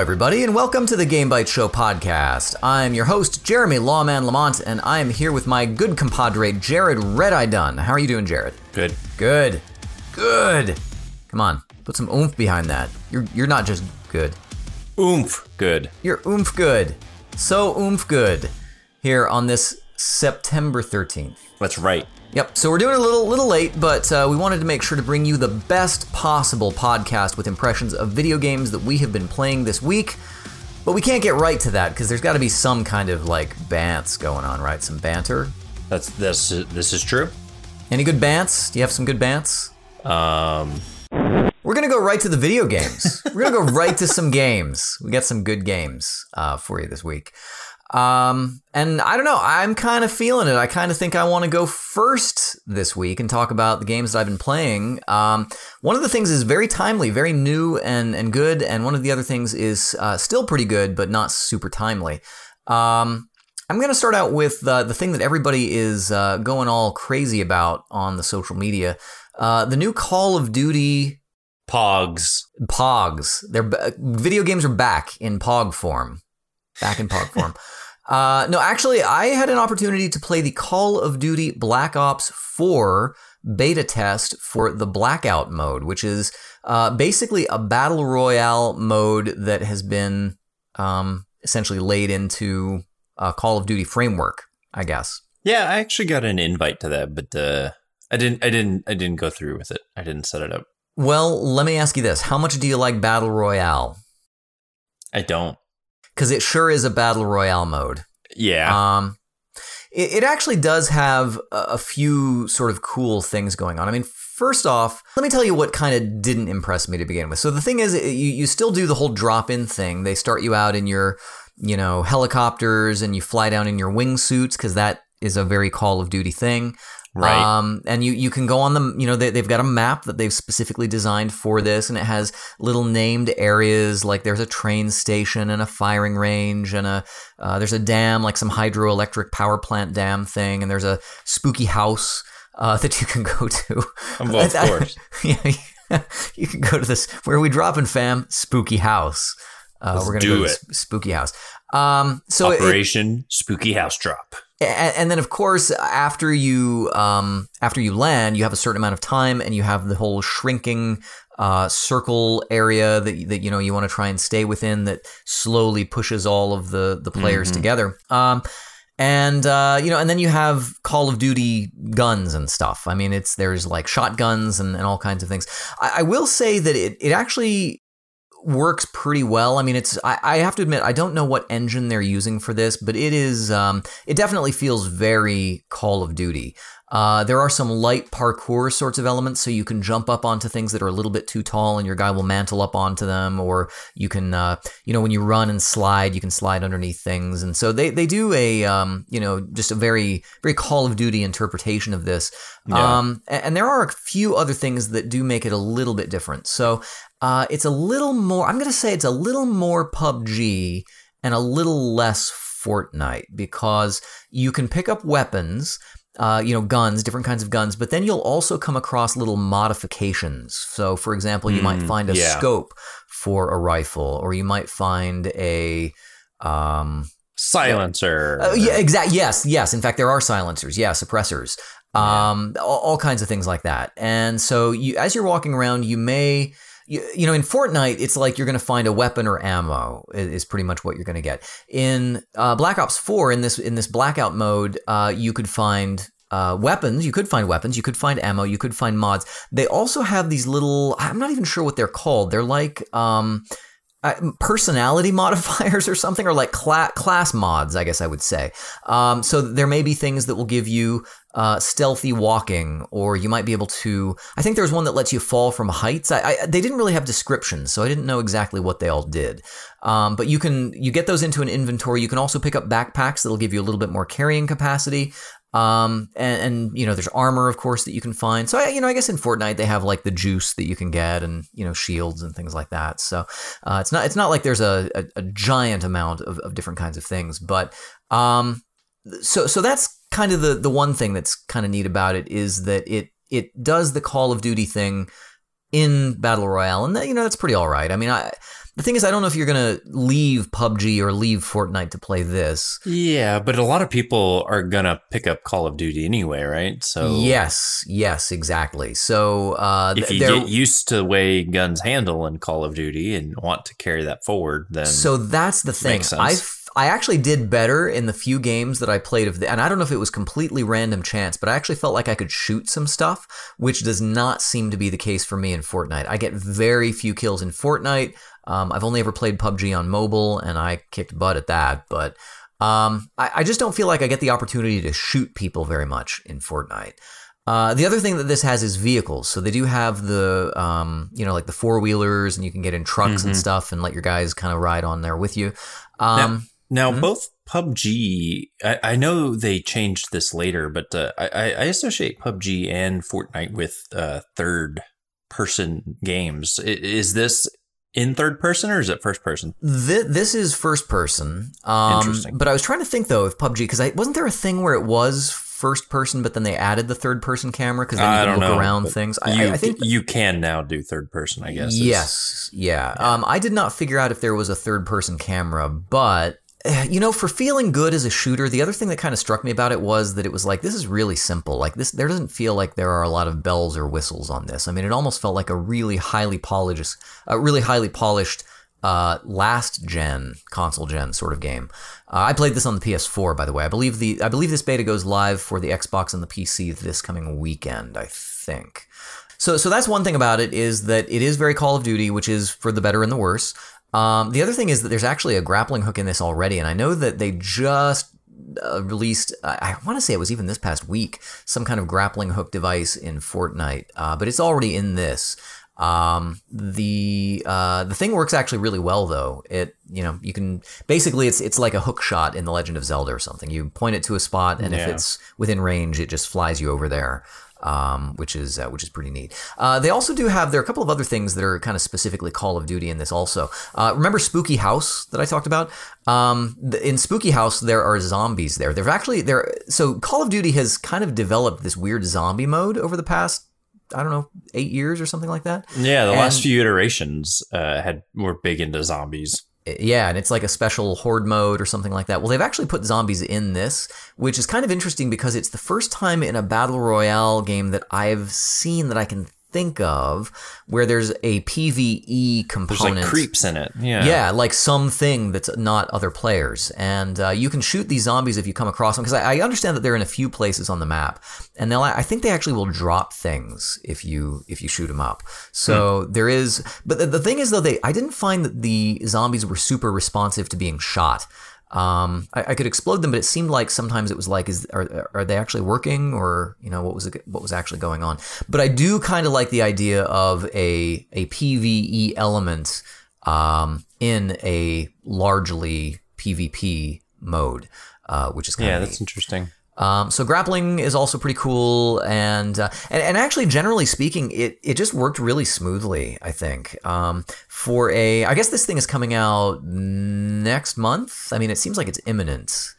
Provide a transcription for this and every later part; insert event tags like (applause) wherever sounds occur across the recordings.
Everybody, and welcome to the Game Bytes Show podcast. I'm your host, Jeremy Lawman Lamont, and I am here with my good compadre, Jerod Red Eye Dunn. How are you doing, Jerod? Good. Good. Good. Come on, put some oomph behind that. You're you're not just good. Oomph. Good. You're oomph good. So oomph good. Here on this September 13th. That's right. Yep. So we're doing it a little little late, but uh, we wanted to make sure to bring you the best possible podcast with impressions of video games that we have been playing this week. But we can't get right to that because there's got to be some kind of like bants going on, right? Some banter. That's this. This is true. Any good bants? Do you have some good bants? Um. We're gonna go right to the video games. We're gonna go right to some (laughs) games. We got some good games uh, for you this week. Um, and I don't know. I'm kind of feeling it. I kind of think I want to go first this week and talk about the games that I've been playing. Um, one of the things is very timely, very new and and good, and one of the other things is uh, still pretty good, but not super timely. Um, I'm going to start out with uh, the thing that everybody is uh, going all crazy about on the social media. Uh, the new Call of Duty Pogs. Pogs. Their video games are back in Pog form. Back in Pog form. (laughs) Uh, no, actually, I had an opportunity to play the Call of Duty Black Ops 4 beta test for the Blackout mode, which is uh, basically a battle royale mode that has been um, essentially laid into a Call of Duty framework, I guess. Yeah, I actually got an invite to that, but uh, I didn't. I didn't. I didn't go through with it. I didn't set it up. Well, let me ask you this: How much do you like battle royale? I don't. Because it sure is a battle royale mode. Yeah. Um, it, it actually does have a, a few sort of cool things going on. I mean, first off, let me tell you what kind of didn't impress me to begin with. So the thing is, you, you still do the whole drop in thing. They start you out in your, you know, helicopters and you fly down in your wingsuits because that is a very Call of Duty thing. Right. Um, and you, you can go on the, you know, they, they've got a map that they've specifically designed for this, and it has little named areas like there's a train station and a firing range, and a uh, there's a dam, like some hydroelectric power plant dam thing, and there's a spooky house uh, (laughs) that you can go to. Well, of course. (laughs) yeah, you can go to this where are we dropping, fam. Spooky house. Uh, Let's we're gonna do go it. to spooky house. Um, so it- Operation Spooky House Drop. and, and then of course after you um, after you land you have a certain amount of time and you have the whole shrinking uh, circle area that, that you know you want to try and stay within that slowly pushes all of the the players Mhm. together um, and uh, you know and then you have call of duty guns and stuff i mean it's there's like shotguns and, and all kinds of things I, I will say that it, it actually works pretty well. I mean, it's I, I have to admit I don't know what engine they're using for this, but it is um, it definitely feels very Call of Duty. Uh, there are some light parkour sorts of elements, so you can jump up onto things that are a little bit too tall, and your guy will mantle up onto them, or you can, uh, you know, when you run and slide, you can slide underneath things, and so they they do a, um, you know, just a very very Call of Duty interpretation of this. Yeah. Um, a- and there are a few other things that do make it a little bit different. So uh, it's a little more. I'm going to say it's a little more PUBG and a little less Fortnite because you can pick up weapons. Uh, you know, guns, different kinds of guns, but then you'll also come across little modifications. So, for example, you might Mm, find a yeah. scope for a rifle, or you might find a um, Silencer. uh, yeah, exact. Yes, yes. In fact, there are silencers. Yeah, suppressors. Um, all, all kinds of things like that. And so, you, as you're walking around, you may, you, you know, in Fortnite, it's like you're going to find a weapon or ammo is pretty much what you're going to get. In uh, Black Ops 4, in this in this blackout mode, uh, you could find. Uh, weapons, you could find weapons, you could find ammo, you could find mods. They also have these little, I'm not even sure what they're called. They're like, um, uh, personality (laughs) modifiers or something, or like cla- class mods, I guess I would say. Um, so there may be things that will give you uh, stealthy walking, or you might be able to. I think there's one that lets you fall from heights. I, I, they didn't really have descriptions, so I didn't know exactly what they all did. Um, but you can you get those into an inventory. You can also pick up backpacks that'll give you a little bit more carrying capacity. Um, and, and you know, there's armor, of course, that you can find. So, you know, I guess in Fortnite they have like the juice that you can get, and you know, shields and things like that. So, uh, it's not it's not like there's a, a, a giant amount of, of different kinds of things, but um, so so that's kind of the the one thing that's kind of neat about it is that it it does the Call of Duty thing in battle royale, and that, you know that's pretty all right. I mean, I The thing is, I don't know if you're gonna leave PUBG or leave Fortnite to play this. Yeah, but a lot of people are gonna pick up Call of Duty anyway, right? So Yes, yes, exactly. So uh, if you get used to the way guns handle in Call of Duty and want to carry that forward, then So that's the thing. Makes sense. I I actually did better in the few games that I played of the, and I don't know if it was completely random chance, but I actually felt like I could shoot some stuff, which does not seem to be the case for me in Fortnite. I get very few kills in Fortnite. Um, I've only ever played PUBG on mobile, and I kicked butt at that. But um, I, I just don't feel like I get the opportunity to shoot people very much in Fortnite. Uh, the other thing that this has is vehicles. So they do have the, um, you know, like the four wheelers, and you can get in trucks and Mhm. stuff, and let your guys kind of ride on there with you. Um, Now, Mhm. both PUBG, I, I know they changed this later, but uh, I, I associate PUBG and Fortnite with uh, third person games. Is this in third person or is it first person? Th- this is first person. Um, Interesting. But I was trying to think though if PUBG because I wasn't there a thing where it was first person, but then they added the third person camera because then you can look know, around things. I, you, I, think you can now do third person, I guess. yes, yeah. Um, I did not figure out if there was a third person camera, but. (sighs) You know, for feeling good as a shooter, the other thing that kind of struck me about it was that it was like this is really simple. Like this, there doesn't feel like there are a lot of bells or whistles on this. I mean, it almost felt like a really highly polished, a really highly polished uh, last gen console gen sort of game. Uh, I played this on the PS4, by the way. I believe the I believe this beta goes live for the Xbox and the PC this coming weekend. I think. So so that's one thing about it is that it is very Call of Duty, which is for the better and the worse. Um, the other thing is that there's actually a grappling hook in this already, and I know that they just uh, released. I, I want to say it was even this past week some kind of grappling hook device in Fortnite, uh, but it's already in this. Um, the uh, the thing works actually really well though. It you know you can basically it's it's like a hook shot in the Legend of Zelda or something. You point it to a spot, and if it's within range, it just flies you over there. Um, which is uh, which is pretty neat. Uh, they also do have there are a couple of other things that are kind of specifically Call of Duty in this also. Uh, remember Spooky House that I talked about? Um, th- in Spooky House there are zombies there. There's actually there so Call of Duty has kind of developed this weird zombie mode over the past I don't know eight years or something like that. Yeah, the last few iterations uh, had were big into zombies. Eh, yeah, and it's like a special horde mode or something like that. Well, they've actually put zombies in this, which is kind of interesting because it's the first time in a battle royale game that I've seen that I can think of where there's a PVE There's component. like creeps in it. Yeah. Yeah, like something that's not other players. And uh, you can shoot these zombies if you come across them. Because I, I understand that they're in a few places on the map, and they'll. I think they actually will drop things if you if you shoot them up. So there is. But the, the thing is, though, they I didn't find that the zombies were super responsive to being shot. Um, I, I could explode them, but it seemed like sometimes it was like, is are, are they actually working, or you know what was it, what was actually going on? But I do kind of like the idea of a a PVE element um, in a largely PvP mode, uh, which is kind of Yeah, of that's interesting. Um, so grappling is also pretty cool, and, uh, and and actually, generally speaking, it it just worked really smoothly. I think um, for a, I guess this thing is coming out next month. I mean, it seems like it's imminent.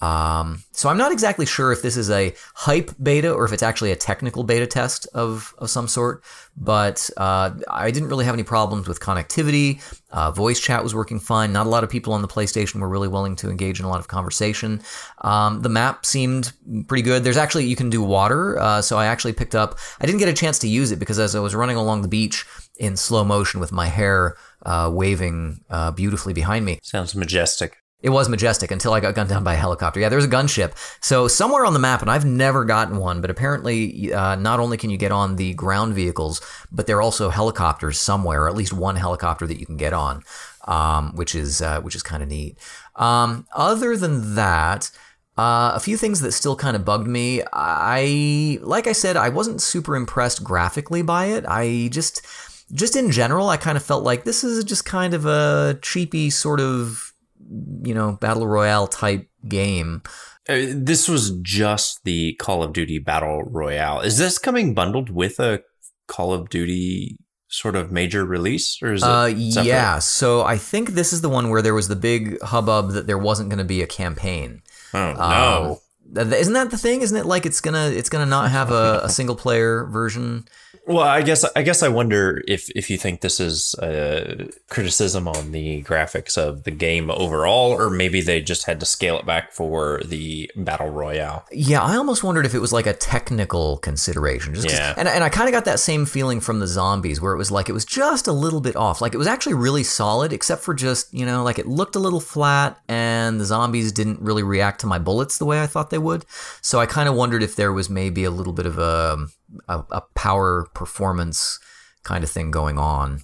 Um, so I'm not exactly sure if this is a hype beta or if it's actually a technical beta test of, of some sort. But uh, I didn't really have any problems with connectivity. Uh, voice chat was working fine. Not a lot of people on the PlayStation were really willing to engage in a lot of conversation. Um, the map seemed pretty good. There's actually you can do water, uh, so I actually picked up. I didn't get a chance to use it because as I was running along the beach in slow motion with my hair uh, waving uh, beautifully behind me, Sounds majestic. It was majestic until I got gunned down by a helicopter. Yeah, there's a gunship. So somewhere on the map, and I've never gotten one, but apparently, uh, not only can you get on the ground vehicles, but there are also helicopters somewhere, or at least one helicopter that you can get on, um, which is uh, which is kind of neat. Um, other than that. Uh, a few things that still kind of bugged me. I, like I said, I wasn't super impressed graphically by it. I just, just in general, I kind of felt like this is just kind of a cheapy sort of you know, battle royale type game. Uh, this was just the Call of Duty Battle Royale. Is this coming bundled with a Call of Duty sort of major release, or is it? Uh, yeah. So I think this is the one where there was the big hubbub that there wasn't going to be a campaign. Oh Um, no. Isn't that the thing? Isn't it like it's gonna it's gonna not have a, a single player version? Well, I guess I guess I wonder if if you think this is a criticism on the graphics of the game overall, or maybe they just had to scale it back for the battle royale. Yeah, I almost wondered if it was like a technical consideration. Just Yeah. and and I kind of got that same feeling from the zombies, where it was like it was just a little bit off. Like it was actually really solid, except for just you know like it looked a little flat, and the zombies didn't really react to my bullets the way I thought they would. So I kind of wondered if there was maybe a little bit of a a, a power performance kind of thing going on.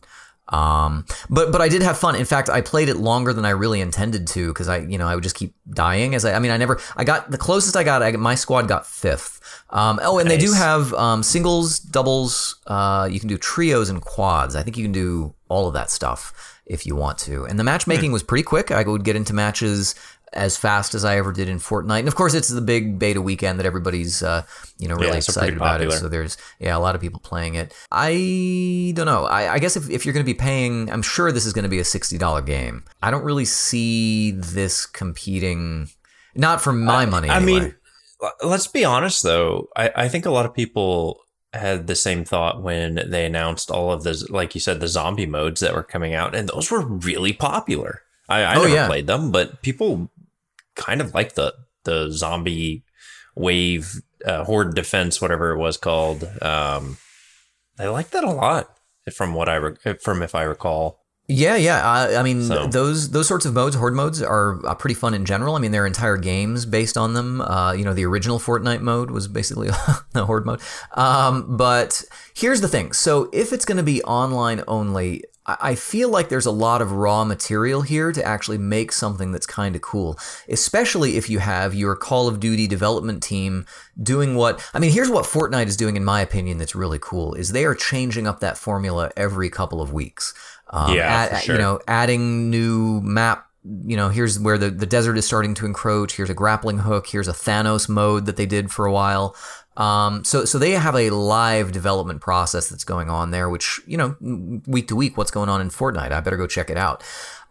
Um, but but I did have fun. In fact, I played it longer than I really intended to because I you know I would just keep dying as I I mean I never I got the closest I got I, my squad got fifth. Um, oh, and they do have um, singles, doubles. Uh, you can do trios and quads. I think you can do all of that stuff if you want to. And the matchmaking was pretty quick. I would get into matches as fast as I ever did in Fortnite. And of course, it's the big beta weekend that everybody's uh, you know really Yeah, excited about it. So there's yeah a lot of people playing it. I don't know. I, I guess if, if you're going to be paying, I'm sure this is going to be a sixty dollar game. I don't really see this competing. Not for my money. I anyway. mean, let's be honest though. I, I think a lot of people had the same thought when they announced all of the, like you said, the zombie modes that were coming out, and those were really popular. I, I Oh, never yeah. played them, but people kind of like the the zombie wave uh, horde defense, whatever it was called. Um, they like that a lot, from what I re- from if I recall. Yeah, yeah. I, I mean, So- those those sorts of modes, horde modes, are uh, pretty fun in general. I mean, there are entire games based on them. Uh, you know, the original Fortnite mode was basically (laughs) the horde mode. Um, but here's the thing: so if it's going to be online only, I feel like there's a lot of raw material here to actually make something that's kind of cool, especially if you have your Call of Duty development team doing what I mean. Here's what Fortnite is doing, in my opinion, that's really cool: is they are changing up that formula every couple of weeks. Um, Yeah, add- sure. You know, adding new map. You know, here's where the, the desert is starting to encroach. Here's a grappling hook. Here's a Thanos mode that they did for a while. Um, so, so they have a live development process that's going on there, which you know, week to week, what's going on in Fortnite? I better go check it out.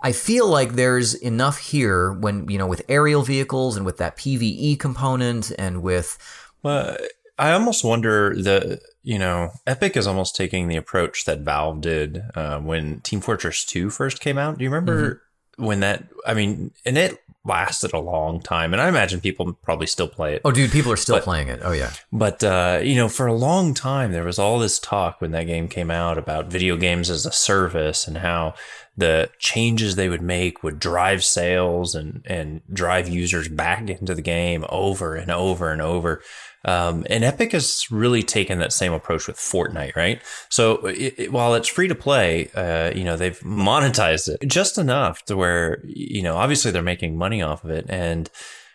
I feel like there's enough here when you know, with aerial vehicles and with that PVE component and with Well, I almost wonder the you know Epic is almost taking the approach that Valve did uh, when Team Fortress Two first came out. Do you remember when that? I mean, and it lasted a long time, and I imagine people probably still play it. oh, dude, people are still But- playing it. Oh yeah. But uh, you know, for a long time, there was all this talk when that game came out about video games as a service and how the changes they would make would drive sales and and drive users back into the game over and over and over. Um, and Epic has really taken that same approach with Fortnite, right? So it, it- while it's free to play, uh, you know they've (laughs) monetized it just enough to where you know obviously they're making money off of it, and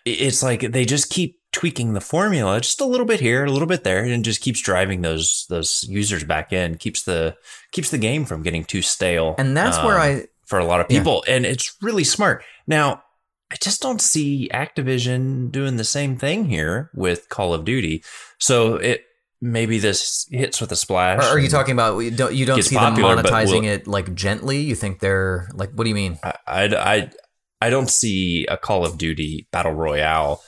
it's like they just keep tweaking the formula just a little bit here, a little bit there, and just keeps driving those those users back in, keeps the keeps the game from getting too stale. And that's where um, I for a lot of Yeah. people, and it's really smart. Now, I just don't see Activision doing the same thing here with Call of Duty. So it maybe this hits with a splash. Are, are you talking about you don't you don't see popular, them monetizing will- it like gently? You think they're like what do you mean? I, I, I, don't see a Call of Duty battle royale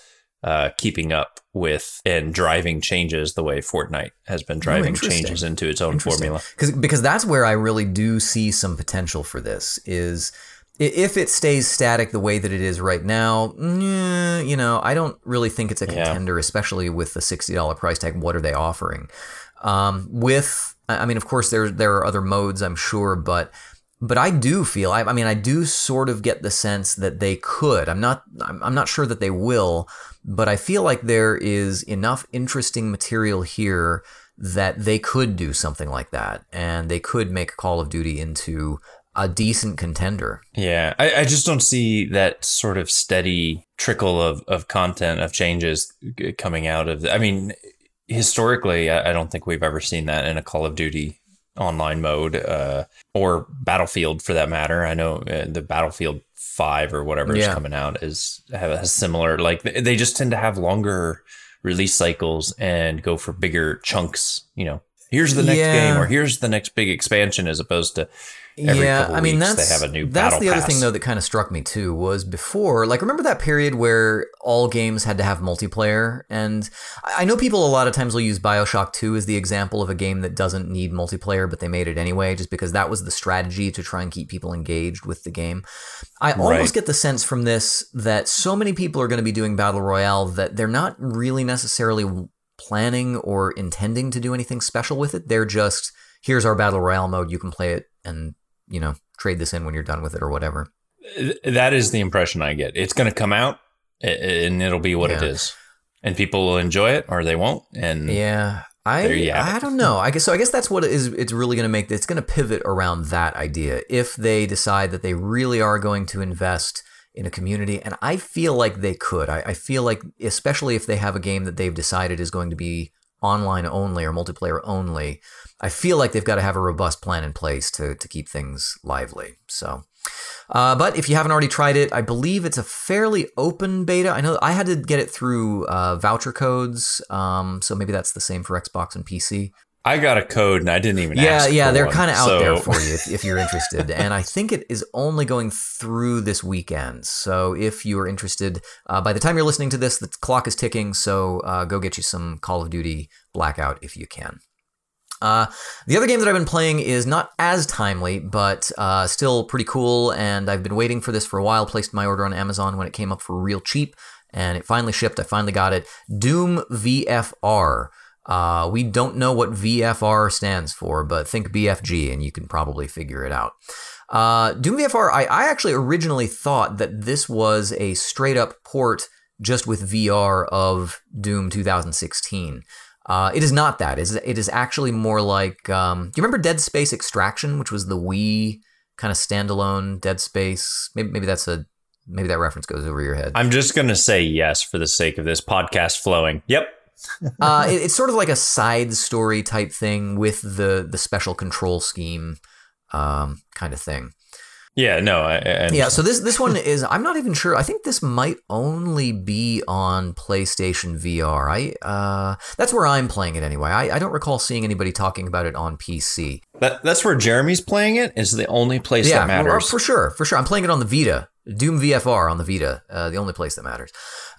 uh, keeping up with and driving changes the way Fortnite has been driving interesting. changes into its own formula. Because because that's where I really do see some potential for this is if it stays static the way that it is right now, you know, I don't really think it's a Yeah. contender, especially with the sixty dollar price tag. What are they offering? Um, with I mean, of course, there there are other modes, I'm sure, but but I do feel I, I mean I do sort of get the sense that they could. I'm not I'm, I'm not sure that they will, but I feel like there is enough interesting material here that they could do something like that and they could make Call of Duty into a decent contender. Yeah, I, I just don't see that sort of steady trickle of, of content of changes coming out of. The, I mean, historically, I, I don't think we've ever seen that in a Call of Duty online mode uh, or Battlefield for that matter. I know uh, the Battlefield Five or whatever is coming out is have a similar like they they just tend to have longer release cycles and go for bigger chunks. You know, here's the next Yeah. game or here's the next big expansion as opposed to every yeah, I mean that's they have a new that's the other pass. thing though that kind of struck me too was before like remember that period where all games had to have multiplayer and I I know people a lot of times will use Bioshock 2 as the example of a game that doesn't need multiplayer but they made it anyway just because that was the strategy to try and keep people engaged with the game. I almost Right. get the sense from this that so many people are going to be doing battle royale that they're not really necessarily planning or intending to do anything special with it. They're just here's our battle royale mode, you can play it and you know, trade this in when you're done with it or whatever. that is the impression I get. It's going to come out and it'll be what it Yeah. is. And people will enjoy it or they won't. And Yeah. I I don't know. I guess so I guess that's what it is it's really going to make it's going to pivot around that idea if they decide that they really are going to invest in a community and I feel like they could. I, I feel like especially if they have a game that they've decided is going to be online only or multiplayer only, I feel like they've got to have a robust plan in place to to keep things lively. So uh, but if you haven't already tried it, I believe it's a fairly open beta. I know I had to get it through uh, voucher codes, um, so maybe that's the same for Xbox and PC. I got a code and I didn't even Yeah, yeah, they're kind of out there for you if, if you're interested. (laughs) and I think it is only going through this weekend. So if you are interested, uh, by the time you're listening to this, the clock is ticking. So uh, go get you some Call of Duty Blackout if you can. Uh, the other game that I've been playing is not as timely, but uh, still pretty cool. And I've been waiting for this for a while. Placed my order on Amazon when it came up for real cheap, and it finally shipped. I finally got it. Doom VFR. Uh, we don't know what VFR stands for, but think BFG, and you can probably figure it out. Uh, Doom VFR. I, I actually originally thought that this was a straight up port just with VR of Doom 2016. Uh, it is not that. It is, actually more like. Um, do you remember Dead Space Extraction, which was the Wii kind of standalone Dead Space? Maybe, maybe that's a maybe that reference goes over your head. I'm just to say yes for the sake of this podcast flowing. Yep. (laughs) uh, it, it's sort of like a side story type thing with the the special control scheme um, kind of thing. Yeah, no, I, I Yeah, so this this one (laughs) is I'm not even sure. I think this might only be on PlayStation VR. I uh, that's where I'm playing it anyway. I, I don't recall seeing anybody talking about it on PC. that, that's where Jeremy's playing it. Is the only place yeah, that matters. for sure, for sure. I'm playing it on the Vita, Doom VFR on the Vita, uh, the only place that matters.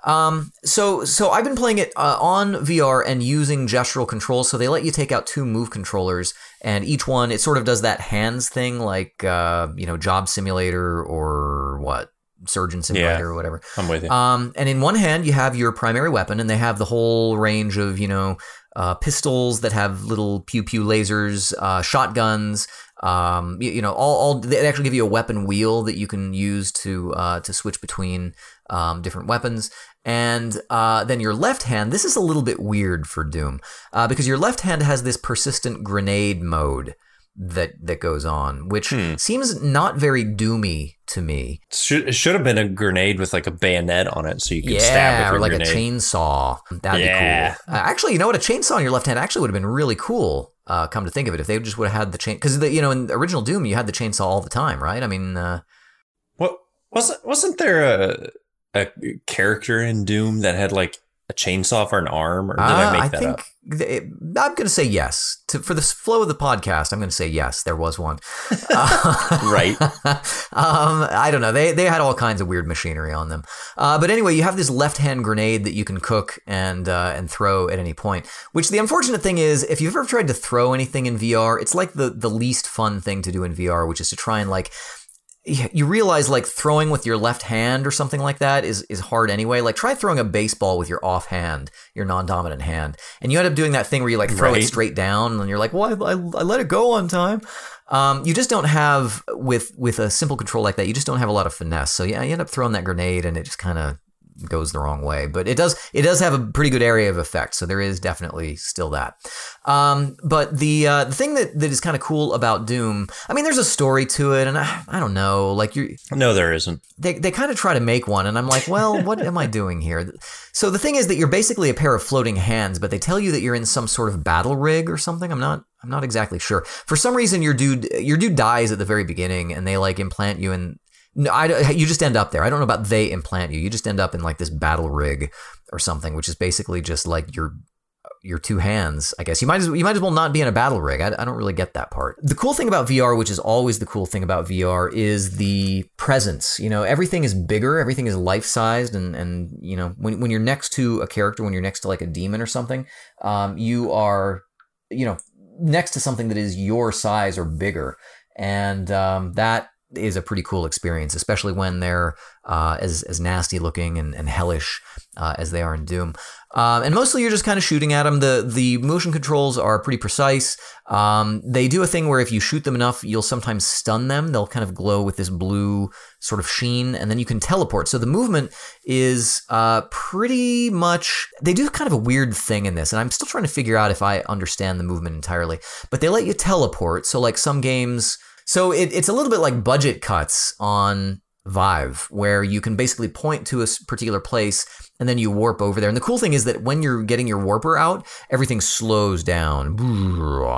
Um, so so I've been playing it uh, on VR and using gestural controls. So they let you take out two move controllers, and each one it sort of does that hands thing, like uh, you know, Job Simulator or what, Surgeon Simulator or whatever. I'm with you. Um, and in one hand, you have your primary weapon, and they have the whole range of, you know, uh, pistols that have little pew pew lasers, uh, shotguns. Um, you, you know, all, all they actually give you a weapon wheel that you can use to uh, to switch between um, different weapons. And uh, then your left hand, this is a little bit weird for Doom uh, because your left hand has this persistent grenade mode that that goes on, which Hmm. seems not very doomy to me. should, it should have been a grenade with like a bayonet on it so you could yeah, stab with or like grenade. a chainsaw. That'd Yeah. be cool. Uh, actually, you know what? A chainsaw in your left hand actually would have been really cool. Uh, come to think of it, if they just would have had the chain, because you know in the original Doom you had the chainsaw all the time, right? I mean, uh, What wasn't wasn't there a a character in Doom that had like a chainsaw for an arm, or did I uh, make I that think up? th- I'm going to say yes to for the flow of the podcast. I'm going to say yes. There was one, (laughs) Uh, Right. (laughs) um, I don't know. They they had all kinds of weird machinery on them. Uh, but anyway, you have this left hand grenade that you can cook and uh, and throw at any point. Which the unfortunate thing is, if you've ever tried to throw anything in VR, it's like the the least fun thing to do in VR, which is to try and like you realize like throwing with your left hand or something like that is is hard anyway. Like try throwing a baseball with your off hand, your non-dominant hand, and you end up doing that thing where you like throw it straight down, and you're like, "Well, I, I, I let it go on time." Um, you just don't have with with a simple control like that. You just don't have a lot of finesse. So yeah, you end up throwing that grenade, and it just kind of goes the wrong way. But it does it does have a pretty good area of effect. So there is definitely still that. Um, but the uh, the thing that, that is kind of cool about Doom, I mean, there's a story to it, and I, I don't know, like you No, there isn't. they, they kind of try to make one and i'm like well (laughs) what am i doing here so the thing is that you're basically a pair of floating hands but they tell you that you're in some sort of battle rig or something i'm not i'm not exactly sure for some reason your dude your dude dies at the very beginning and they like implant you in no, I, you just end up there. I don't know about they implant you. You just end up in like this battle rig or something, which is basically just like your your two hands. I guess you might as you might as well not be in a battle rig. I, I don't really get that part. The cool thing about VR, which is always the cool thing about VR, is the presence. You know, everything is bigger, everything is life sized, and and you know when when you're next to a character, when you're next to like a demon or something, um, you are you know next to something that is your size or bigger, and um, that is a pretty cool experience, especially when they're uh, as as nasty looking and, and hellish uh, as they are in Doom. Um, and mostly you're just kind of shooting at them. The the motion controls are pretty precise. Um, they do a thing where if you shoot them enough, you'll sometimes stun them. They'll kind of glow with this blue sort of sheen, and then you can teleport. So the movement is uh, pretty much. They do kind of a weird thing in this, and I'm still trying to figure out if I understand the movement entirely. But they let you teleport. So like some games. So it, it's a little bit like budget cuts on Vive, where you can basically point to a particular place and then you warp over there. And the cool thing is that when you're getting your warper out, everything slows down.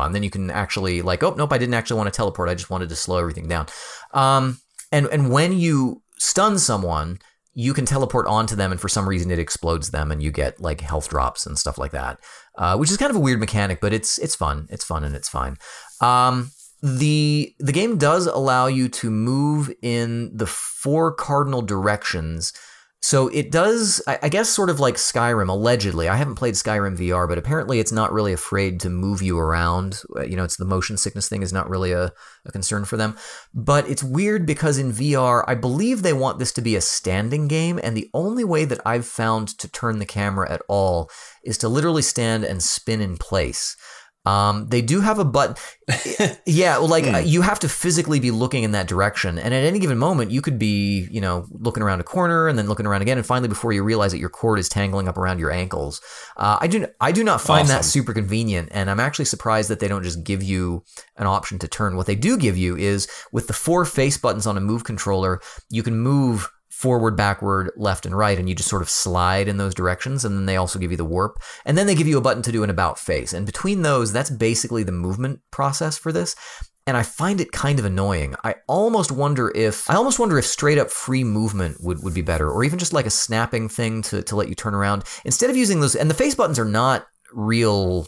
And then you can actually, like, oh, nope, I didn't actually want to teleport. I just wanted to slow everything down. Um, and, and when you stun someone, you can teleport onto them, and for some reason it explodes them, and you get like health drops and stuff like that, uh, which is kind of a weird mechanic, but it's it's fun. It's fun and it's fine. Um, the the game does allow you to move in the four cardinal directions. So it does, I guess, sort of like Skyrim, allegedly. I haven't played Skyrim VR, but apparently it's not really afraid to move you around. Uh, you know, it's the motion sickness thing is not really a, a concern for them. But it's weird because in VR, I believe they want this to be a standing game, and the only way that I've found to turn the camera at all is to literally stand and spin in place. Um, they do have a button. (laughs) yeah, well, like mm. you have to physically be looking in that direction, and at any given moment, you could be, you know, looking around a corner and then looking around again, and finally, before you realize that your cord is tangling up around your ankles. Uh, I do, I do not find awesome. that super convenient, and I'm actually surprised that they don't just give you an option to turn. What they do give you is with the four face buttons on a move controller, you can move forward, backward, left, and right, and you just sort of slide in those directions. And then they also give you the warp. And then they give you a button to do an about face. And between those, that's basically the movement process for this. And I find it kind of annoying. I almost wonder if I almost wonder if straight up free movement would, would be better, or even just like a snapping thing to, to let you turn around. Instead of using those and the face buttons are not real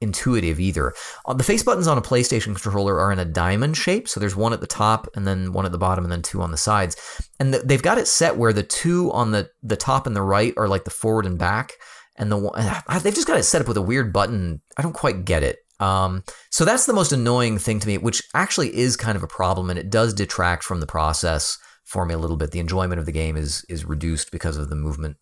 intuitive either. Uh, the face buttons on a PlayStation controller are in a diamond shape, so there's one at the top and then one at the bottom and then two on the sides. And the, they've got it set where the two on the the top and the right are like the forward and back, and the uh, they've just got it set up with a weird button. I don't quite get it. Um, so that's the most annoying thing to me, which actually is kind of a problem, and it does detract from the process for me a little bit. The enjoyment of the game is is reduced because of the movement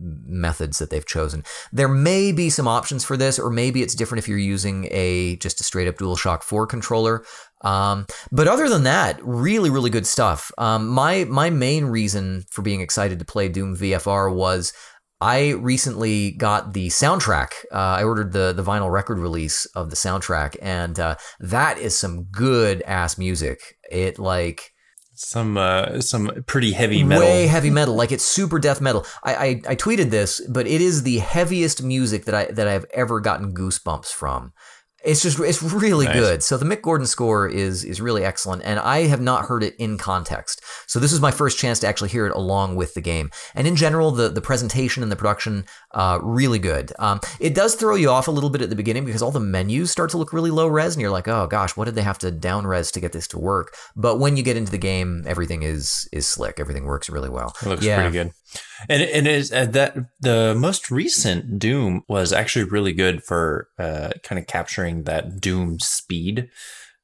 methods that they've chosen. There may be some options for this, or maybe it's different if you're using a just a straight up DualShock 4 controller. Um, but other than that, really, really good stuff. Um, my my main reason for being excited to play Doom VFR was I recently got the soundtrack. Uh, I ordered the the vinyl record release of the soundtrack, and uh, that is some good ass music. It like some uh, some pretty heavy metal. Way heavy metal, like it's super death metal. I, I, I tweeted this, but it is the heaviest music that I that I've ever gotten goosebumps from. It's just it's really nice. good. So the Mick Gordon score is is really excellent, and I have not heard it in context. So this is my first chance to actually hear it along with the game. And in general, the the presentation and the production, uh, really good. Um, it does throw you off a little bit at the beginning because all the menus start to look really low res, and you're like, oh gosh, what did they have to down res to get this to work? But when you get into the game, everything is is slick. Everything works really well. It looks yeah. pretty good. And and is uh, that the most recent Doom was actually really good for uh, kind of capturing that Doom speed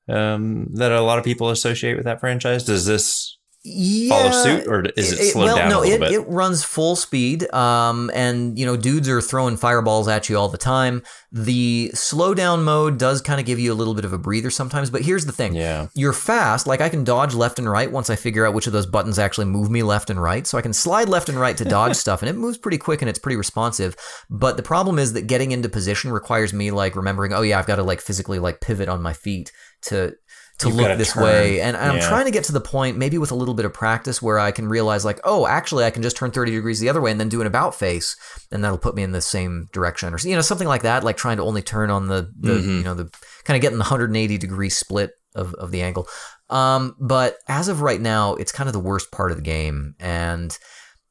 um, that a lot of people associate with that franchise. Does this yeah, follow suit, or is it, it slowed well, down no, a little it, bit? It runs full speed, um, and you know, dudes are throwing fireballs at you all the time. The slowdown mode does kind of give you a little bit of a breather sometimes, but here's the thing: yeah, you're fast. Like I can dodge left and right once I figure out which of those buttons actually move me left and right, so I can slide left and right to dodge (laughs) stuff, and it moves pretty quick and it's pretty responsive. But the problem is that getting into position requires me like remembering, oh yeah, I've got to like physically like pivot on my feet to to You've look this turn. way. And, and yeah. I'm trying to get to the point, maybe with a little bit of practice, where I can realize, like, oh, actually, I can just turn 30 degrees the other way and then do an about face, and that'll put me in the same direction, or you know, something like that. Like trying to only turn on the, the mm-hmm. you know, the kind of getting the 180 degree split of of the angle. Um, but as of right now, it's kind of the worst part of the game, and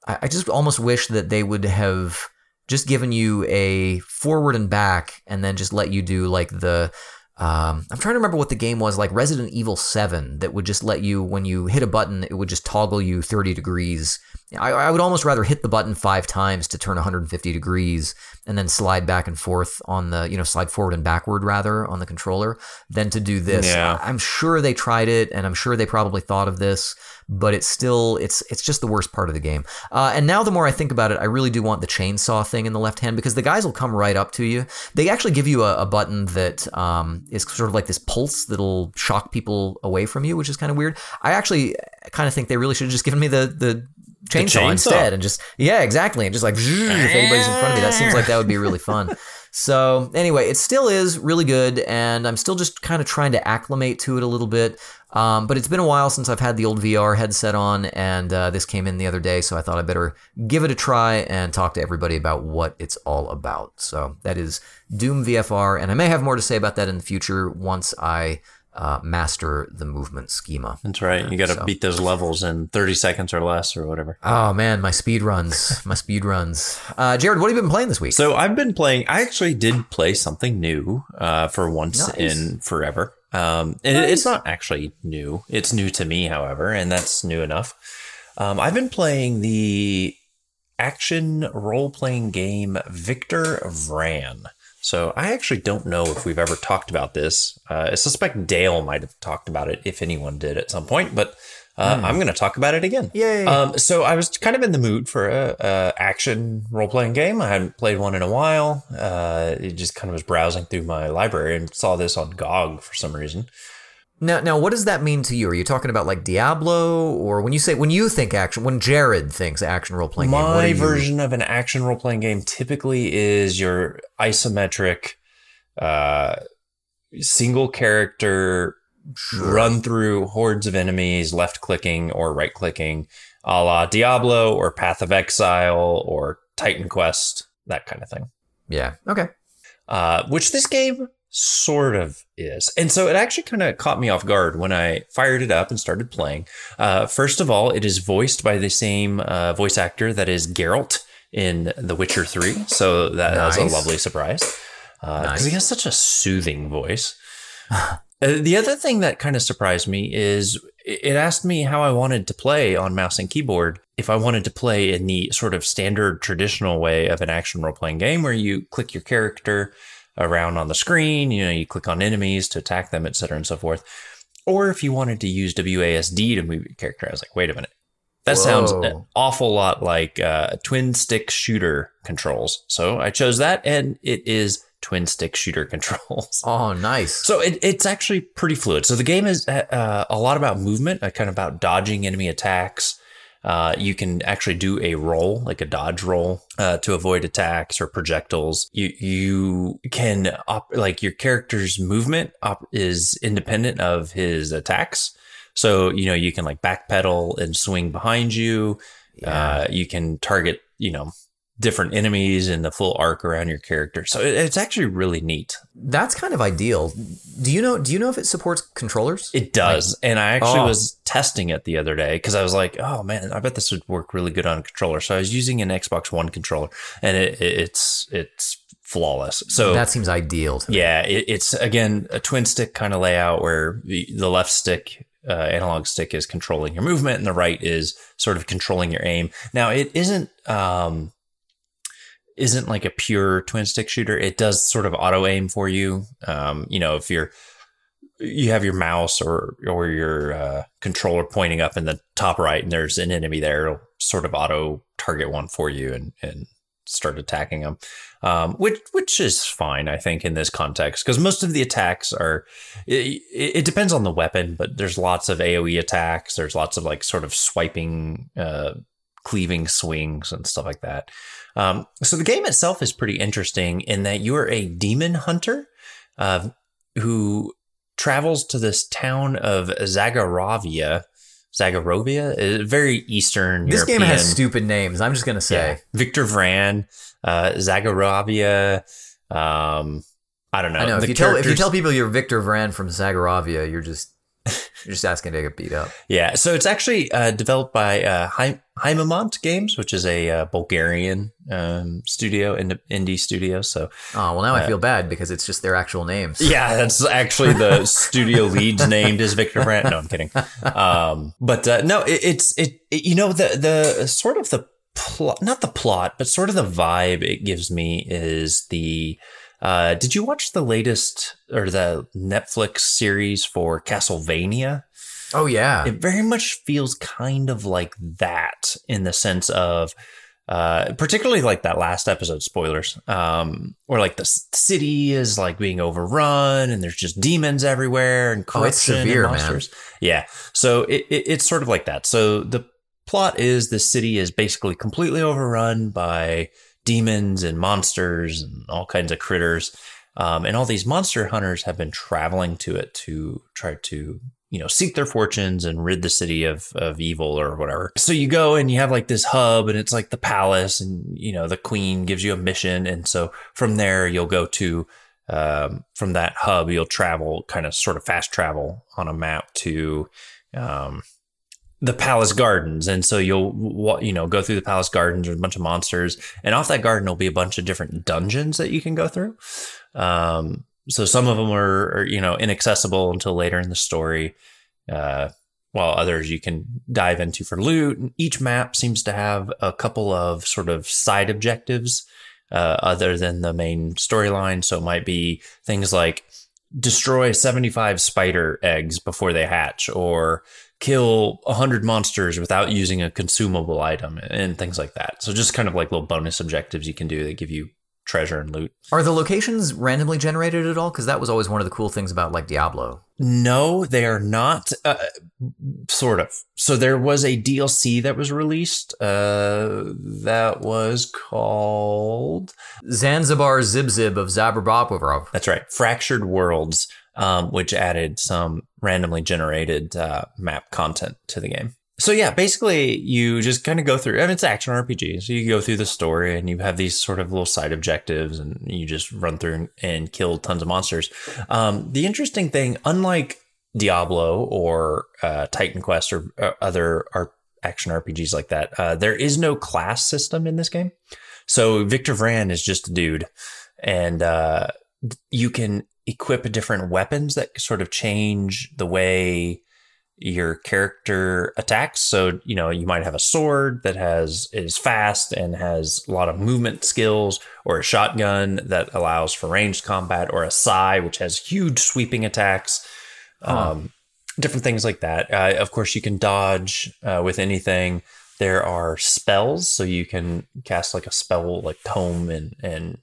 I, I just almost wish that they would have just given you a forward and back, and then just let you do like the. Um, I'm trying to remember what the game was like Resident Evil 7 that would just let you, when you hit a button, it would just toggle you 30 degrees. I, I would almost rather hit the button five times to turn 150 degrees and then slide back and forth on the, you know, slide forward and backward rather on the controller than to do this. Yeah. I'm sure they tried it and I'm sure they probably thought of this, but it's still, it's, it's just the worst part of the game. Uh, and now the more I think about it, I really do want the chainsaw thing in the left hand because the guys will come right up to you. They actually give you a, a button that um, is sort of like this pulse that'll shock people away from you, which is kind of weird. I actually kind of think they really should have just given me the, the, chainsaw, chainsaw. instead and just yeah exactly and just like (laughs) if anybody's in front of me that seems like that would be really fun so anyway it still is really good and i'm still just kind of trying to acclimate to it a little bit um, but it's been a while since i've had the old vr headset on and uh, this came in the other day so i thought i better give it a try and talk to everybody about what it's all about so that is doom vfr and i may have more to say about that in the future once i uh, master the movement schema. That's right. You got to So- beat those levels in 30 seconds or less or whatever. Oh man, my speed runs, my speed runs. Uh, Jerod, what have you been playing this week? So I've been playing. I actually did play something new uh, for once Nice. in forever. Um, and it- it's not actually new. It's new to me, however, and that's new enough. Um, I've been playing the action role playing game Victor Vran. So I actually don't know if we've ever talked about this. Uh, I suspect Dale might have talked about it if anyone did at some point, but uh, I'm going to talk about it again. Yay! Um, so I was kind of in the mood for a, a action role playing game. I hadn't played one in a while. Uh, it just kind of was browsing through my library and saw this on GOG for some reason. Now, now, what does that mean to you? Are you talking about like Diablo, or when you say when you think action, when Jerod thinks action role playing game? My you- version of an action role playing game typically is your isometric, uh, single character run through hordes of enemies, left clicking or right clicking, a la Diablo or Path of Exile or Titan Quest, that kind of thing. Yeah. Okay. uh, which this game sort of is. And so it actually kind of caught me off guard when I fired it up and started playing. Uh, first of all, it is voiced by the same uh, voice actor that is Geralt in The Witcher 3. So that was a lovely surprise because Nice. he has such a soothing voice. Uh, the other thing that kind of surprised me is it it asked me how I wanted to play on mouse and keyboard. If I wanted to play in the sort of standard traditional way of an action role playing game where you click your character around on the screen, you know, you click on enemies to attack them, et cetera, and so forth. Or if you wanted to use WASD to move your character, I was like, wait a minute. That sounds an awful lot like uh, twin stick shooter controls. So I chose that, and it is twin stick shooter (laughs) controls. Oh, nice. So it, it's actually pretty fluid. So the game is uh, a lot about movement, uh, kind of about dodging enemy attacks. Uh, you can actually do a roll, like a dodge roll, uh, to avoid attacks or projectiles. You you can op- like your character's movement op- is independent of his attacks. So you know you can like backpedal and swing behind you. Uh, you can target you know different enemies and the full arc around your character. So it, it's actually really neat. That's kind of ideal. Do you know? Do you know if it supports controllers? It does. and I actually Oh. was testing it the other day because I was like, oh man, I bet this would work really good on a controller. So I was using an Xbox One controller and it, it- it's it's flawless. So that seems ideal. To me. yeah, it, it's again a twin stick kind of layout where the, the left stick, uh, analog stick, is controlling your movement, and the right is sort of controlling your aim. Now, it isn't um, isn't like a pure twin stick shooter. It does sort of auto aim for you. Um, you know, if you're you have your mouse or or your uh, controller pointing up in the top right, and there's an enemy there, it'll sort of auto target one for you and and start attacking them, um, which which is fine, I think, in this context because most of the attacks are. It, it depends on the weapon, but there's lots of AOE attacks. There's lots of like sort of swiping, uh, cleaving swings and stuff like that. Um, so the game itself is pretty interesting in that you are a demon hunter uh, who travels to this town of Zagoravia. Zagoravia, is very eastern. This game has stupid names. I'm just gonna say. yeah. Victor Vran, uh, Zagoravia. Um, I don't know. I know. If you tell if you tell people you're Victor Vran from Zagoravia, you're just just asking to get beat up. Yeah, so it's actually uh, developed by uh, Haemimont Games, which is a uh, Bulgarian um, studio, indie studio. So, oh well, now I uh, feel bad because it's just their actual names. (laughs) Yeah, that's actually the studio leads (laughs) named as Victor Vran. No, I'm kidding. Um, but uh, no, it, it's it, it. You know, the the sort of the plot, not the plot, but sort of the vibe it gives me is the uh, did you watch the latest or the Netflix series for Castlevania? Oh yeah, it very much feels kind of like that in the sense of. Uh, particularly like that last episode, spoilers, um, where like the city is like being overrun and there's just demons everywhere and corruption oh, severe, and monsters. Man. Yeah. So it, it, it's sort of like that. So the plot is the city is basically completely overrun by demons and monsters and all kinds of critters. Um, and all these monster hunters have been traveling to it to try to, you know, seek their fortunes and rid the city of, of evil or whatever. So you go and you have like this hub and it's like the palace and, you know, the queen gives you a mission. And so from there, you'll go to, um, from that hub, you'll travel kind of sort of fast travel on a map to, um, the palace gardens. And so you'll you know go through the palace gardens there's a bunch of monsters and off that garden will be a bunch of different dungeons that you can go through. Um, so some of them are, are, you know inaccessible until later in the story uh, while others you can dive into for loot. Each map seems to have a couple of sort of side objectives uh, other than the main storyline. So it might be things like destroy 75 spider eggs before they hatch or kill 100 monsters without using a consumable item and things like that. So just kind of like little bonus objectives you can do that give you treasure and loot. Are the locations randomly generated at all? Because that was always one of the cool things about like Diablo. No, they are not. Uh, sort of. So there was a DLC that was released. Uh, that was called Zanzibar Zib Zib of Zabrabob. That's right. Fractured Worlds um, which added some randomly generated uh, map content to the game. So yeah, basically you just kind of go through, and it's action RPG. So you go through the story, and you have these sort of little side objectives, and you just run through and, and kill tons of monsters. Um, the interesting thing, unlike Diablo or uh, Titan Quest or uh, other action RPGs like that, uh, there is no class system in this game. So Victor Vran is just a dude, and uh, you can equip different weapons that sort of change the way your character attacks. So, you know, you might have a sword that has is fast and has a lot of movement skills, or a shotgun that allows for ranged combat, or a scythe which has huge sweeping attacks. Huh. Um, different things like that. Uh, of course, you can dodge uh, with anything. There are spells, so you can cast like a spell like tome and and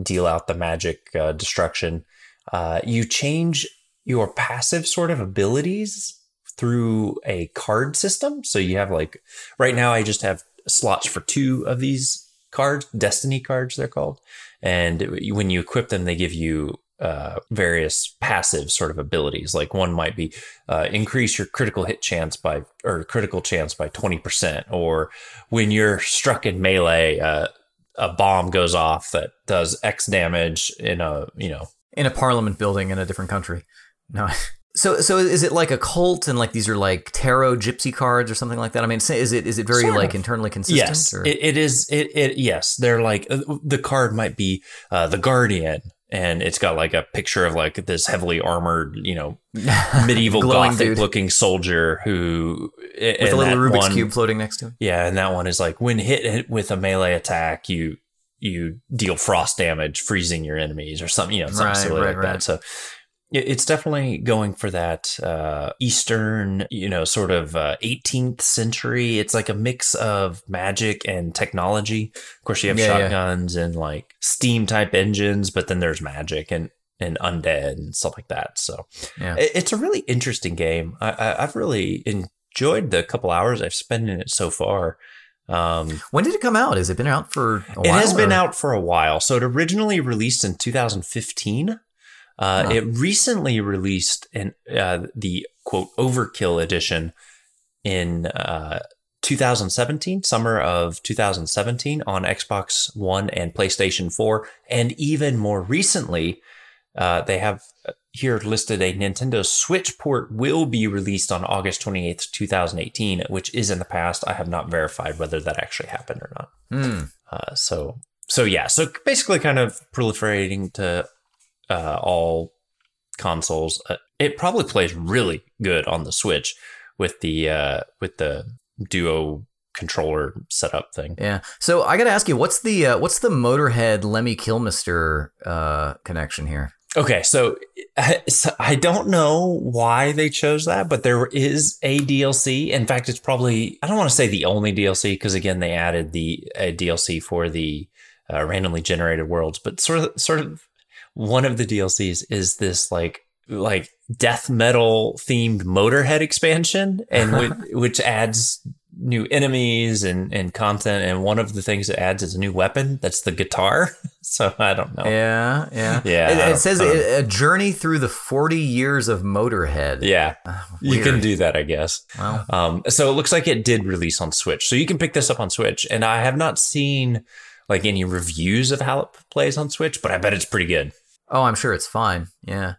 deal out the magic uh, destruction. Uh, you change your passive sort of abilities through a card system. So you have like right now, I just have slots for two of these cards, destiny cards, they're called. And when you equip them, they give you uh, various passive sort of abilities. Like one might be uh, increase your critical hit chance by or critical chance by twenty percent, or when you're struck in melee, uh, a bomb goes off that does X damage in a you know in a parliament building in a different country. No. (laughs) So, so is it like a cult, and like these are like tarot gypsy cards or something like that? I mean, is it is it very sort like of. internally consistent? Yes, it, it is. It, it yes, they're like uh, the card might be uh, the guardian, and it's got like a picture of like this heavily armored, you know, (laughs) medieval gothic dude. looking soldier who with a little Rubik's one, cube floating next to him. Yeah, and that one is like when hit with a melee attack, you you deal frost damage, freezing your enemies or something, you know, something right, silly right, like right. that. So it's definitely going for that uh, Eastern, you know, sort of uh, 18th century. It's like a mix of magic and technology. Of course, you have yeah, shotguns yeah. and like steam type engines, but then there's magic and and undead and stuff like that. So yeah. it's a really interesting game. I, have really enjoyed the couple hours I've spent in it so far. Um, when did it come out? Has it been out for a while? It has or? been out for a while. So it originally released in 2015. Uh, It recently released in uh, the quote Overkill edition in uh, 2017, summer of 2017, on Xbox One and PlayStation 4, and even more recently, uh, they have here listed a Nintendo Switch port will be released on August 28th, 2018, which is in the past. I have not verified whether that actually happened or not. Hmm. Uh, so, so yeah, so basically kind of proliferating to uh, all consoles. Uh, it probably plays really good on the Switch with the uh, with the Duo controller setup thing. Yeah. So I got to ask you, what's the uh, what's the Motorhead Lemmy Kilmister uh, connection here? Okay, so, so I don't know why they chose that, but there is a DLC. In fact, it's probably I don't want to say the only DLC because again they added the a DLC for the uh, randomly generated worlds, but sort of sort of one of the DLCs is this like like death metal themed Motorhead expansion, and (laughs) which, which adds new enemies and, and content. And one of the things it adds is a new weapon. That's the guitar. (laughs) So I don't know. Yeah, yeah, (laughs) Yeah, It, it says a, journey through the forty years of Motorhead. Yeah, you can do that, I guess. Well, Um, so it looks like it did release on Switch. So you can pick this up on Switch. And I have not seen like any reviews of how it plays on Switch, but I bet it's pretty good. oh, I'm sure it's fine. Yeah.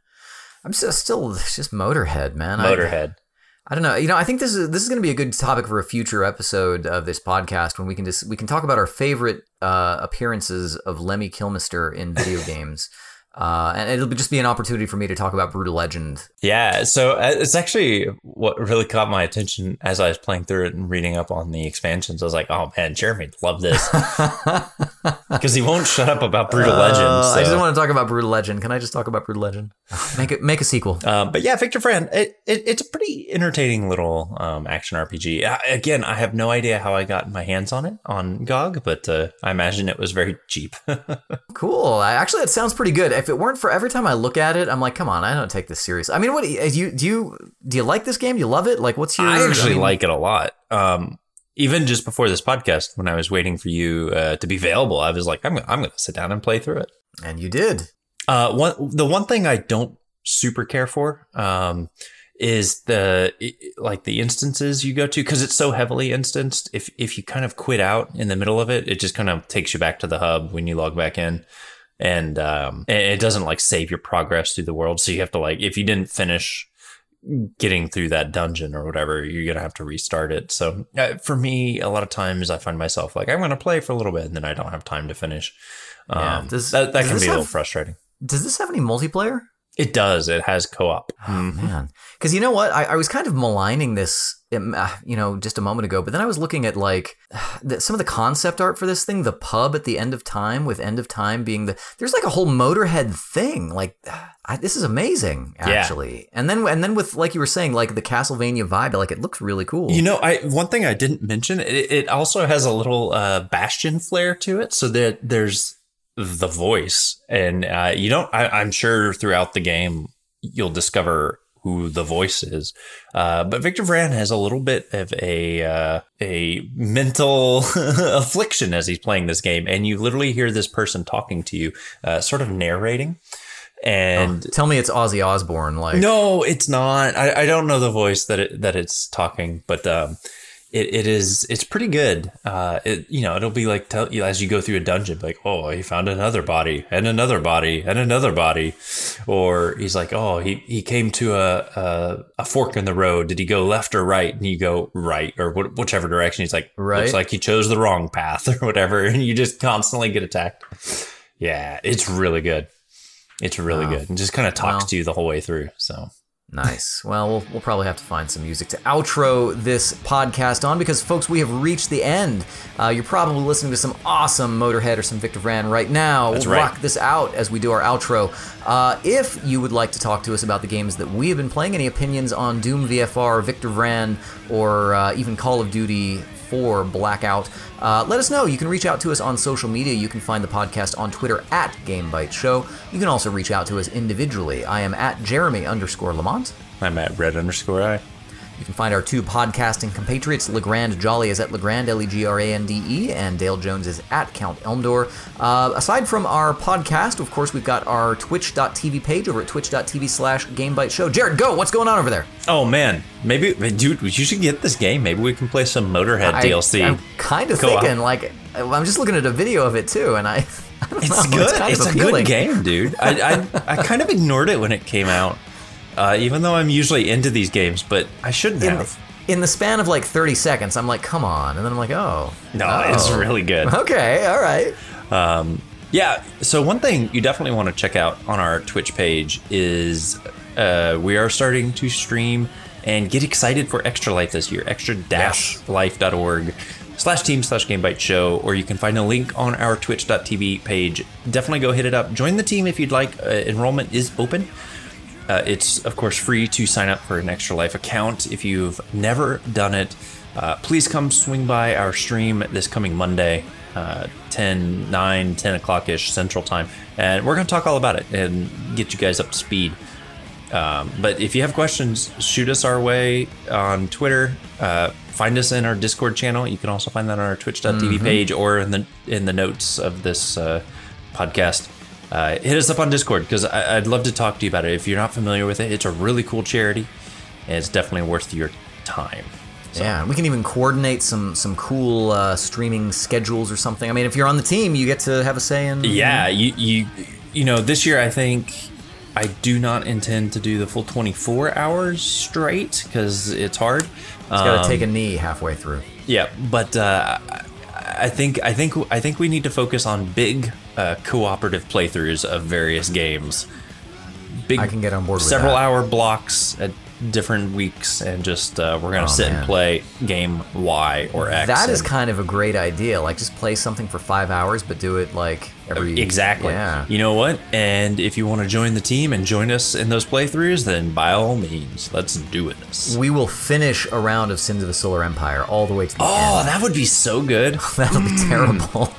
I'm still, still it's just Motorhead, man. Motorhead. I don't know. You know, I think this is this is going to be a good topic for a future episode of this podcast when we can just we can talk about our favorite uh, appearances of Lemmy Kilmister in video (laughs) games, uh, and it'll just be an opportunity for me to talk about Brutal Legend. Yeah, so uh, it's actually what really caught my attention as I was playing through it and reading up on the expansions. I was like, "Oh man, Jeremy love this," (laughs) because he won't shut up about Brutal Uh, Legends. I just want to talk about Brutal Legend. Can I just talk about Brutal Legend? (sighs) Make it make a sequel. Um, but yeah, Victor Vran, it, it, it's a pretty entertaining little um, action RPG. Uh, again, I have no idea how I got my hands on it on GOG, but uh, I imagine it was very cheap. (laughs) Cool. I, actually, it sounds pretty good. If it weren't for every time I look at it, I'm like, come on, I don't take this serious. I mean, what do you do? You do you like this game? Do you love it? Like, what's your? I actually mean- like it a lot. Um, even just before this podcast, when I was waiting for you uh, to be available, I was like, I'm, I'm going to sit down and play through it. and you did. Uh, one the one thing I don't super care for um, is the like the instances you go to because it's so heavily instanced. If if you kind of quit out in the middle of it, it just kind of takes you back to the hub when you log back in, and um, it doesn't like save your progress through the world. So you have to like if you didn't finish getting through that dungeon or whatever, you're gonna have to restart it. So uh, for me, a lot of times I find myself like I'm gonna play for a little bit and then I don't have time to finish. Yeah. Um, Does- that that does can be a little frustrating. Does this have any multiplayer? It does. It has co-op. Oh, Mhm. man, because you know what, I, I was kind of maligning this, uh, you know, just a moment ago. But then I was looking at like (sighs) the, some of the concept art for this thing, the pub at the end of time, with end of time being the. There's like a whole Motorhead thing. Like, (sighs) I, this is amazing, Yeah. actually. And then and then with like you were saying, like the Castlevania vibe, like it looks really cool. You know, I one thing I didn't mention. It, it also has a little uh, Bastion flair to it, so that there's the voice, and uh, you don't. I, I'm sure throughout the game you'll discover who the voice is. Uh, but Victor Vran has a little bit of a uh, a mental (laughs) affliction as he's playing this game, and you literally hear this person talking to you, uh, sort of narrating. And Tell me it's Ozzy Osbourne. Like, no, it's not. I, I don't know the voice that it, that it's talking, but um, it, it is it's pretty good. Uh, it you know it'll be like tell you as you go through a dungeon, like oh he found another body and another body and another body, or he's like oh he, he came to a, a a fork in the road. Did he go left or right? And you go right or wh- whichever direction. He's like Right. looks like he chose the wrong path (laughs) or whatever, and you just constantly get attacked. Yeah, it's really good. It's really Wow. good, and just kind of talks Well. to you the whole way through. So. Nice. Well, well, we'll probably have to find some music to outro this podcast on because, folks, we have reached the end. Uh, you're probably listening to some awesome Motorhead or some Victor Vran right now. That's we'll right. rock this out as we do our outro. Uh, if you would like to talk to us about the games that we have been playing, any opinions on Doom VFR, Victor Vran, or uh, even Call of Duty 4 Blackout, uh, let us know. You can reach out to us on social media. You can find the podcast on Twitter at GameBytes Show. You can also reach out to us individually. I am at Jeremy underscore Lamont. I'm at red underscore I. You can find our two podcasting compatriots. Legrand Jolly is at Legrand, L E G R A N D E, and Dale Jones is at Count Elmdor. Uh, aside from our podcast, of course, we've got our twitch.tv page over at twitch.tv slash GameBytes Show. Jerod, go! What's going on over there? Oh man, maybe dude, you should get this game. Maybe we can play some Motorhead DLC. I, am kind of Co-op. thinking, like, I'm just looking at a video of it too, and I. (laughs) It's Well, it's good. kind of It's, a good game, dude. I, I I kind of ignored it when it came out, uh, even though I'm usually into these games, but I shouldn't In, have. in the span of like 30 seconds, I'm like, come on. And then I'm like, oh. No, oh. it's really good. (laughs) Okay, all right. Yeah. So one thing you definitely want to check out on our Twitch page is uh, we are starting to stream and get excited for Extra Life this year. Extra-life.org slash team slash game bite show, or you can find a link on our twitch.tv page. Definitely go hit it up. Join the team if you'd like. Uh, enrollment is open. Uh, it's of course free to sign up for an Extra Life account if you've never done it. Uh, please come swing by our stream this coming Monday, uh, 10, 9, 10 o'clock ish Central Time, and we're going to talk all about it and get you guys up to speed. Um, but if you have questions, shoot us our way on Twitter. Uh, find us in our Discord channel. You can also find that on our Twitch.tv page or in the in the notes of this uh, podcast. Uh, hit us up on Discord because I'd love to talk to you about it. If you're not familiar with it, it's a really cool charity, and it's definitely worth your time. Yeah, we can even coordinate some some cool uh, streaming schedules or something. I mean, if you're on the team, you get to have a say in. Yeah, you you you know this year I think I do not intend to do the full 24 hours straight because it's hard. It's got to take a knee halfway through. Yeah, but uh, I- I think I think I think we need to focus on big uh, cooperative playthroughs of various games. Big, I can get on board with several that. hour blocks at different weeks, and just uh, we're gonna Oh, sit man. and play game Y or X. That is kind of a great idea. Like, just play something for five hours, but do it like every. Exactly. Yeah. You know what? And if you want to join the team and join us in those playthroughs, then by all means, let's do it this. We will finish a round of Sins of the Solar Empire all the way to the Oh, end. Oh, that would be so good. (laughs) That'll be terrible.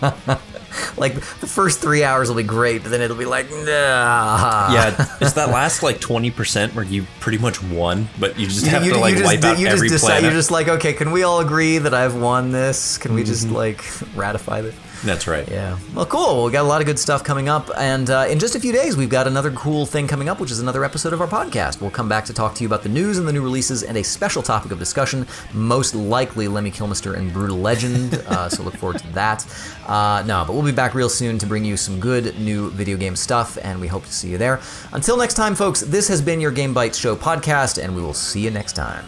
(laughs) (laughs) like the first three hours will be great, but then it'll be like, nah. Yeah, (laughs) it's that last like twenty percent where you pretty much won, but you just have you- to like just, wipe out you every just decide. You're just like, okay, can we all agree that I've won this? Can we Mm-hmm. just like ratify this? That's right. Yeah. Well, cool. Well, we got a lot of good stuff coming up, and uh, in just a few days, we've got another cool thing coming up, which is another episode of our podcast. We'll come back to talk to you about the news and the new releases, and a special topic of discussion, most likely Lemmy Kilmister and Brutal Legend. uh, so look forward to that. Uh, no, but we'll be back real soon to bring you some good new video game stuff, and we hope to see you there. Until next time, folks. This has been your Game Bytes Show podcast, and we will see you next time.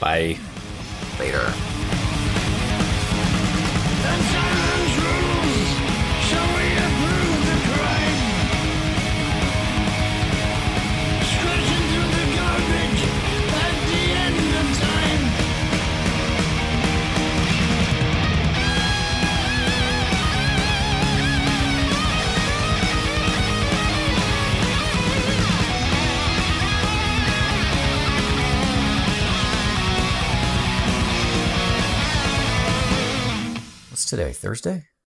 Bye. Later. Thursday?